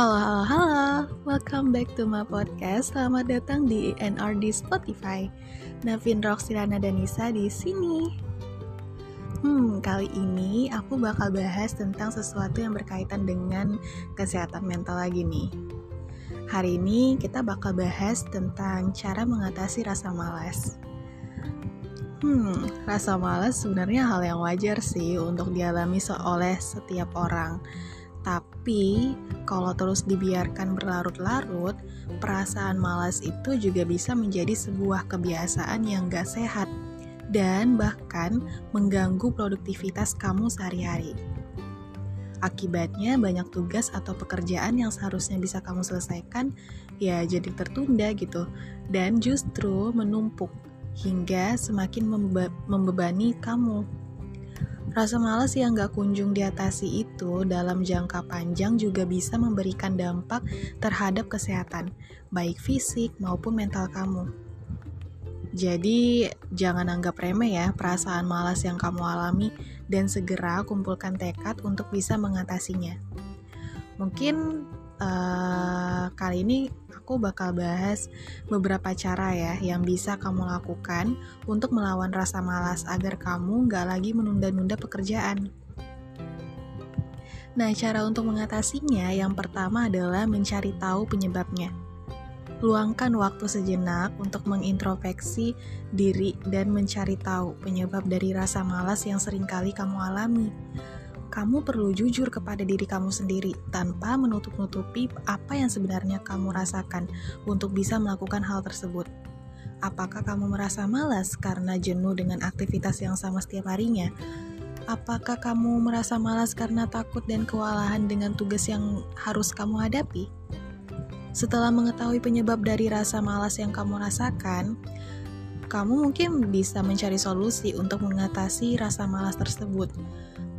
Halo, halo, halo. Welcome back to my podcast. Selamat datang di NRD Spotify. Navin Roxirana dan Nisa di sini. Hmm, kali ini aku bakal bahas tentang sesuatu yang berkaitan dengan kesehatan mental lagi nih. Hari ini kita bakal bahas tentang cara mengatasi rasa malas. Hmm, rasa malas sebenarnya hal yang wajar sih untuk dialami oleh setiap orang tapi, kalau terus dibiarkan berlarut-larut, perasaan malas itu juga bisa menjadi sebuah kebiasaan yang gak sehat dan bahkan mengganggu produktivitas kamu sehari-hari. Akibatnya banyak tugas atau pekerjaan yang seharusnya bisa kamu selesaikan ya jadi tertunda gitu dan justru menumpuk hingga semakin membeba membebani kamu. Rasa malas yang gak kunjung diatasi itu dalam jangka panjang juga bisa memberikan dampak terhadap kesehatan, baik fisik maupun mental kamu. Jadi, jangan anggap remeh ya perasaan malas yang kamu alami dan segera kumpulkan tekad untuk bisa mengatasinya. Mungkin uh, kali ini aku bakal bahas beberapa cara ya yang bisa kamu lakukan untuk melawan rasa malas agar kamu nggak lagi menunda-nunda pekerjaan. Nah, cara untuk mengatasinya yang pertama adalah mencari tahu penyebabnya. Luangkan waktu sejenak untuk mengintrospeksi diri dan mencari tahu penyebab dari rasa malas yang sering kali kamu alami kamu perlu jujur kepada diri kamu sendiri tanpa menutup-nutupi apa yang sebenarnya kamu rasakan untuk bisa melakukan hal tersebut. Apakah kamu merasa malas karena jenuh dengan aktivitas yang sama setiap harinya? Apakah kamu merasa malas karena takut dan kewalahan dengan tugas yang harus kamu hadapi? Setelah mengetahui penyebab dari rasa malas yang kamu rasakan, kamu mungkin bisa mencari solusi untuk mengatasi rasa malas tersebut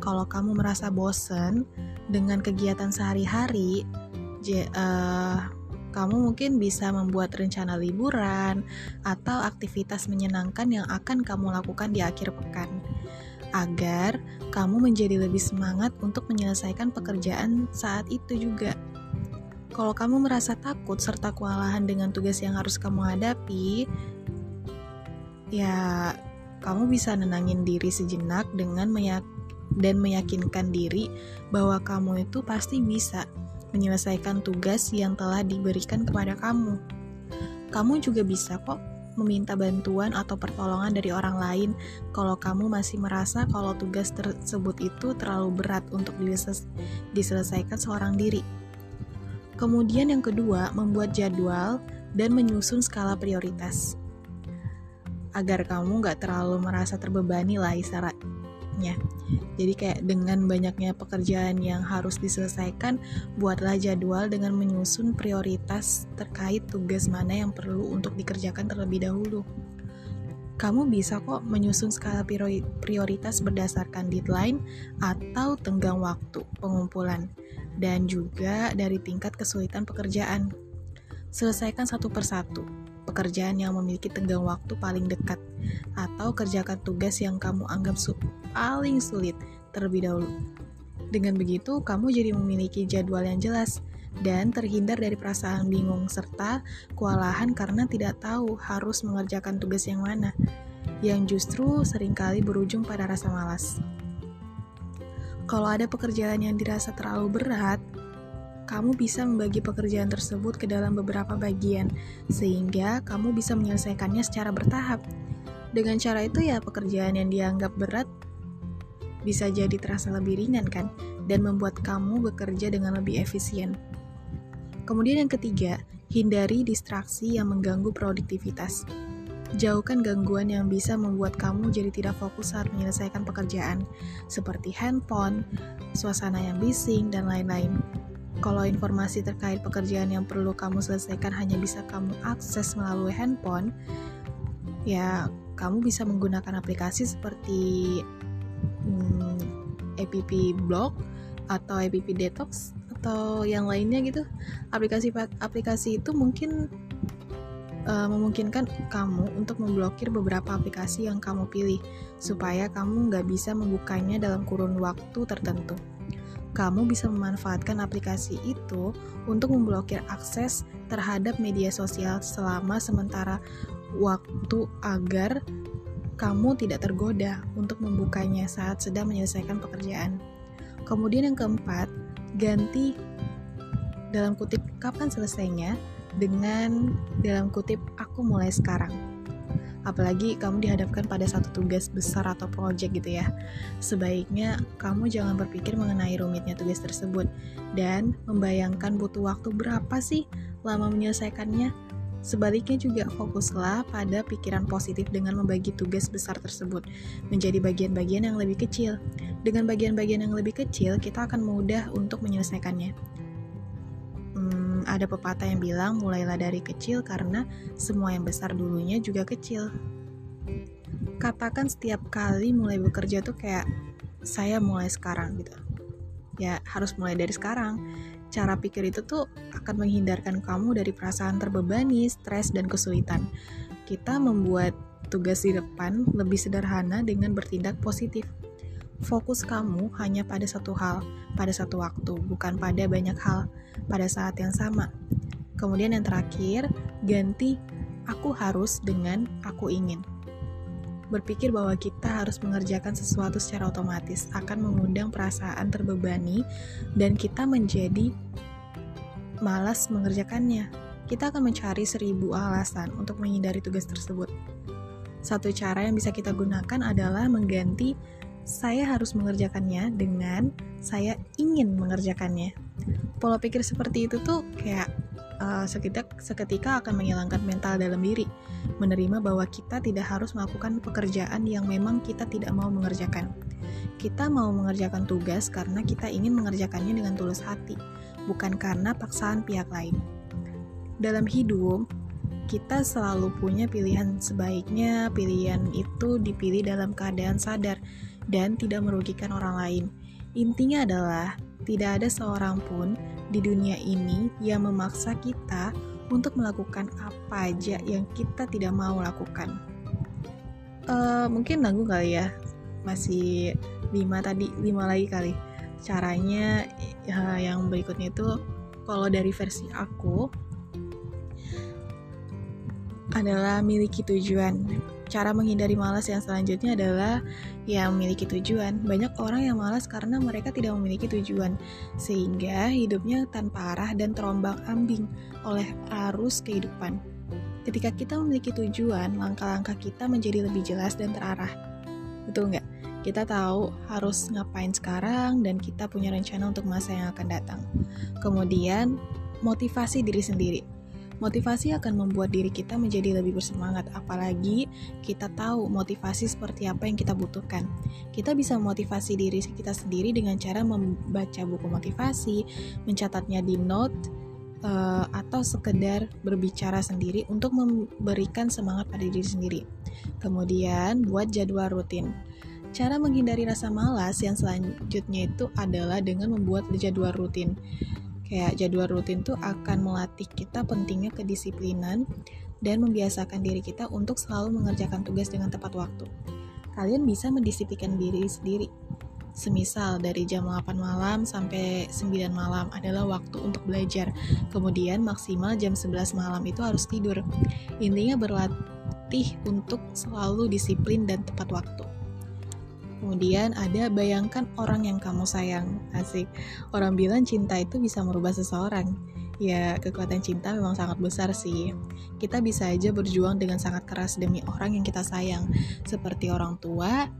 kalau kamu merasa bosen dengan kegiatan sehari-hari, uh, kamu mungkin bisa membuat rencana liburan atau aktivitas menyenangkan yang akan kamu lakukan di akhir pekan, agar kamu menjadi lebih semangat untuk menyelesaikan pekerjaan saat itu juga. Kalau kamu merasa takut serta kewalahan dengan tugas yang harus kamu hadapi, ya kamu bisa nenangin diri sejenak dengan meyak dan meyakinkan diri bahwa kamu itu pasti bisa menyelesaikan tugas yang telah diberikan kepada kamu. Kamu juga bisa kok meminta bantuan atau pertolongan dari orang lain kalau kamu masih merasa kalau tugas tersebut itu terlalu berat untuk diselesaikan seorang diri. Kemudian yang kedua, membuat jadwal dan menyusun skala prioritas. Agar kamu gak terlalu merasa terbebani lah isyaratnya. Jadi kayak dengan banyaknya pekerjaan yang harus diselesaikan, buatlah jadwal dengan menyusun prioritas terkait tugas mana yang perlu untuk dikerjakan terlebih dahulu. Kamu bisa kok menyusun skala prioritas berdasarkan deadline atau tenggang waktu pengumpulan dan juga dari tingkat kesulitan pekerjaan. Selesaikan satu persatu pekerjaan yang memiliki tenggang waktu paling dekat, atau kerjakan tugas yang kamu anggap su paling sulit terlebih dahulu. Dengan begitu, kamu jadi memiliki jadwal yang jelas dan terhindar dari perasaan bingung serta kewalahan karena tidak tahu harus mengerjakan tugas yang mana, yang justru sering kali berujung pada rasa malas. Kalau ada pekerjaan yang dirasa terlalu berat, kamu bisa membagi pekerjaan tersebut ke dalam beberapa bagian, sehingga kamu bisa menyelesaikannya secara bertahap. Dengan cara itu ya pekerjaan yang dianggap berat bisa jadi terasa lebih ringan kan, dan membuat kamu bekerja dengan lebih efisien. Kemudian yang ketiga, hindari distraksi yang mengganggu produktivitas. Jauhkan gangguan yang bisa membuat kamu jadi tidak fokus saat menyelesaikan pekerjaan, seperti handphone, suasana yang bising, dan lain-lain. Kalau informasi terkait pekerjaan yang perlu kamu selesaikan hanya bisa kamu akses melalui handphone, ya kamu bisa menggunakan aplikasi seperti hmm, app blog atau app detox atau yang lainnya gitu. Aplikasi aplikasi itu mungkin uh, memungkinkan kamu untuk memblokir beberapa aplikasi yang kamu pilih supaya kamu nggak bisa membukanya dalam kurun waktu tertentu. Kamu bisa memanfaatkan aplikasi itu untuk memblokir akses terhadap media sosial selama sementara waktu agar kamu tidak tergoda untuk membukanya saat sedang menyelesaikan pekerjaan. Kemudian yang keempat, ganti dalam kutip kapan selesainya dengan dalam kutip aku mulai sekarang. Apalagi kamu dihadapkan pada satu tugas besar atau project gitu ya. Sebaiknya kamu jangan berpikir mengenai rumitnya tugas tersebut dan membayangkan butuh waktu berapa sih lama menyelesaikannya. Sebaliknya juga fokuslah pada pikiran positif dengan membagi tugas besar tersebut menjadi bagian-bagian yang lebih kecil. Dengan bagian-bagian yang lebih kecil, kita akan mudah untuk menyelesaikannya ada pepatah yang bilang mulailah dari kecil karena semua yang besar dulunya juga kecil. Katakan setiap kali mulai bekerja tuh kayak saya mulai sekarang gitu. Ya harus mulai dari sekarang. Cara pikir itu tuh akan menghindarkan kamu dari perasaan terbebani, stres, dan kesulitan. Kita membuat tugas di depan lebih sederhana dengan bertindak positif fokus kamu hanya pada satu hal, pada satu waktu, bukan pada banyak hal pada saat yang sama. Kemudian yang terakhir, ganti aku harus dengan aku ingin. Berpikir bahwa kita harus mengerjakan sesuatu secara otomatis akan mengundang perasaan terbebani dan kita menjadi malas mengerjakannya. Kita akan mencari seribu alasan untuk menghindari tugas tersebut. Satu cara yang bisa kita gunakan adalah mengganti saya harus mengerjakannya dengan saya ingin mengerjakannya. Pola pikir seperti itu tuh kayak uh, seketika, seketika akan menghilangkan mental dalam diri, menerima bahwa kita tidak harus melakukan pekerjaan yang memang kita tidak mau mengerjakan. Kita mau mengerjakan tugas karena kita ingin mengerjakannya dengan tulus hati, bukan karena paksaan pihak lain. Dalam hidup, kita selalu punya pilihan sebaiknya pilihan itu dipilih dalam keadaan sadar dan tidak merugikan orang lain. Intinya adalah tidak ada seorang pun di dunia ini yang memaksa kita untuk melakukan apa aja yang kita tidak mau lakukan. Uh, mungkin nanggung kali ya, masih lima tadi, lima lagi kali. Caranya uh, yang berikutnya itu kalau dari versi aku adalah miliki tujuan Cara menghindari malas yang selanjutnya adalah yang memiliki tujuan. Banyak orang yang malas karena mereka tidak memiliki tujuan, sehingga hidupnya tanpa arah dan terombang-ambing oleh arus kehidupan. Ketika kita memiliki tujuan, langkah-langkah kita menjadi lebih jelas dan terarah. Betul nggak? Kita tahu harus ngapain sekarang dan kita punya rencana untuk masa yang akan datang. Kemudian, motivasi diri sendiri Motivasi akan membuat diri kita menjadi lebih bersemangat, apalagi kita tahu motivasi seperti apa yang kita butuhkan. Kita bisa memotivasi diri kita sendiri dengan cara membaca buku motivasi, mencatatnya di note, uh, atau sekedar berbicara sendiri untuk memberikan semangat pada diri sendiri. Kemudian, buat jadwal rutin. Cara menghindari rasa malas yang selanjutnya itu adalah dengan membuat jadwal rutin. Kayak jadwal rutin tuh akan melatih kita pentingnya kedisiplinan dan membiasakan diri kita untuk selalu mengerjakan tugas dengan tepat waktu. Kalian bisa mendisiplinkan diri sendiri. Semisal dari jam 8 malam sampai 9 malam adalah waktu untuk belajar. Kemudian maksimal jam 11 malam itu harus tidur. Intinya berlatih untuk selalu disiplin dan tepat waktu. Kemudian ada bayangkan orang yang kamu sayang. Asik. Orang bilang cinta itu bisa merubah seseorang. Ya, kekuatan cinta memang sangat besar sih. Kita bisa aja berjuang dengan sangat keras demi orang yang kita sayang, seperti orang tua,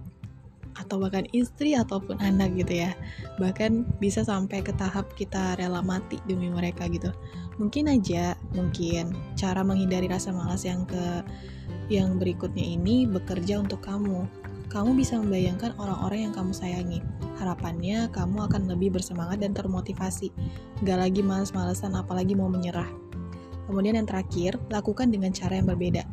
atau bahkan istri ataupun anak gitu ya. Bahkan bisa sampai ke tahap kita rela mati demi mereka gitu. Mungkin aja, mungkin cara menghindari rasa malas yang ke yang berikutnya ini bekerja untuk kamu kamu bisa membayangkan orang-orang yang kamu sayangi. Harapannya kamu akan lebih bersemangat dan termotivasi. Gak lagi males-malesan apalagi mau menyerah. Kemudian yang terakhir, lakukan dengan cara yang berbeda.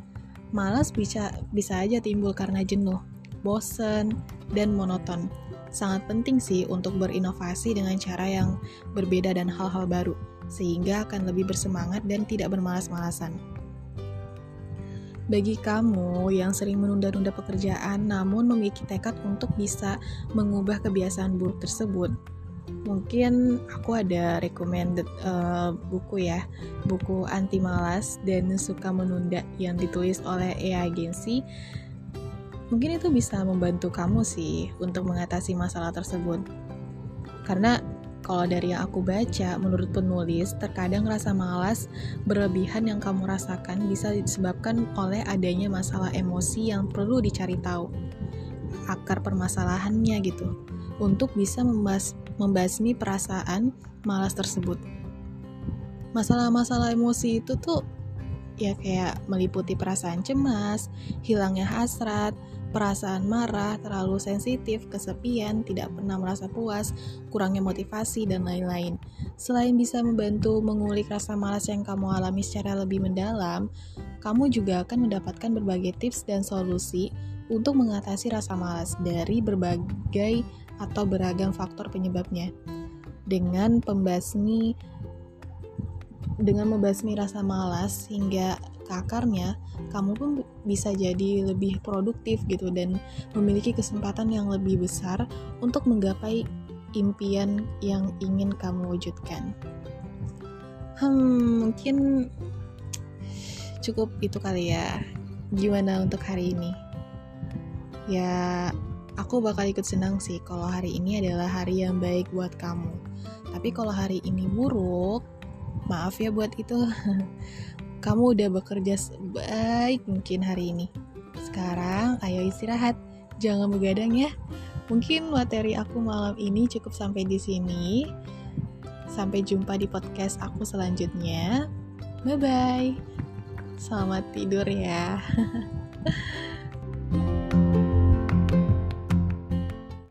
Malas bisa bisa aja timbul karena jenuh, bosen, dan monoton. Sangat penting sih untuk berinovasi dengan cara yang berbeda dan hal-hal baru, sehingga akan lebih bersemangat dan tidak bermalas-malasan. Bagi kamu yang sering menunda-nunda pekerjaan namun memiliki tekad untuk bisa mengubah kebiasaan buruk tersebut, mungkin aku ada recommended uh, buku ya buku anti malas dan suka menunda yang ditulis oleh E Agency. Mungkin itu bisa membantu kamu sih untuk mengatasi masalah tersebut. Karena kalau dari yang aku baca, menurut penulis, terkadang rasa malas berlebihan yang kamu rasakan bisa disebabkan oleh adanya masalah emosi yang perlu dicari tahu. Akar permasalahannya gitu. Untuk bisa membas membasmi perasaan malas tersebut. Masalah-masalah emosi itu tuh ya kayak meliputi perasaan cemas, hilangnya hasrat, perasaan marah, terlalu sensitif, kesepian, tidak pernah merasa puas, kurangnya motivasi, dan lain-lain. Selain bisa membantu mengulik rasa malas yang kamu alami secara lebih mendalam, kamu juga akan mendapatkan berbagai tips dan solusi untuk mengatasi rasa malas dari berbagai atau beragam faktor penyebabnya. Dengan pembasmi dengan membasmi rasa malas hingga ke akarnya, kamu pun bisa jadi lebih produktif gitu dan memiliki kesempatan yang lebih besar untuk menggapai impian yang ingin kamu wujudkan. Hmm, mungkin cukup itu kali ya. Gimana untuk hari ini? Ya, aku bakal ikut senang sih kalau hari ini adalah hari yang baik buat kamu. Tapi kalau hari ini buruk, maaf ya buat itu. Kamu udah bekerja sebaik mungkin hari ini. Sekarang, ayo istirahat. Jangan begadang ya. Mungkin materi aku malam ini cukup sampai di sini. Sampai jumpa di podcast aku selanjutnya. Bye bye. Selamat tidur ya.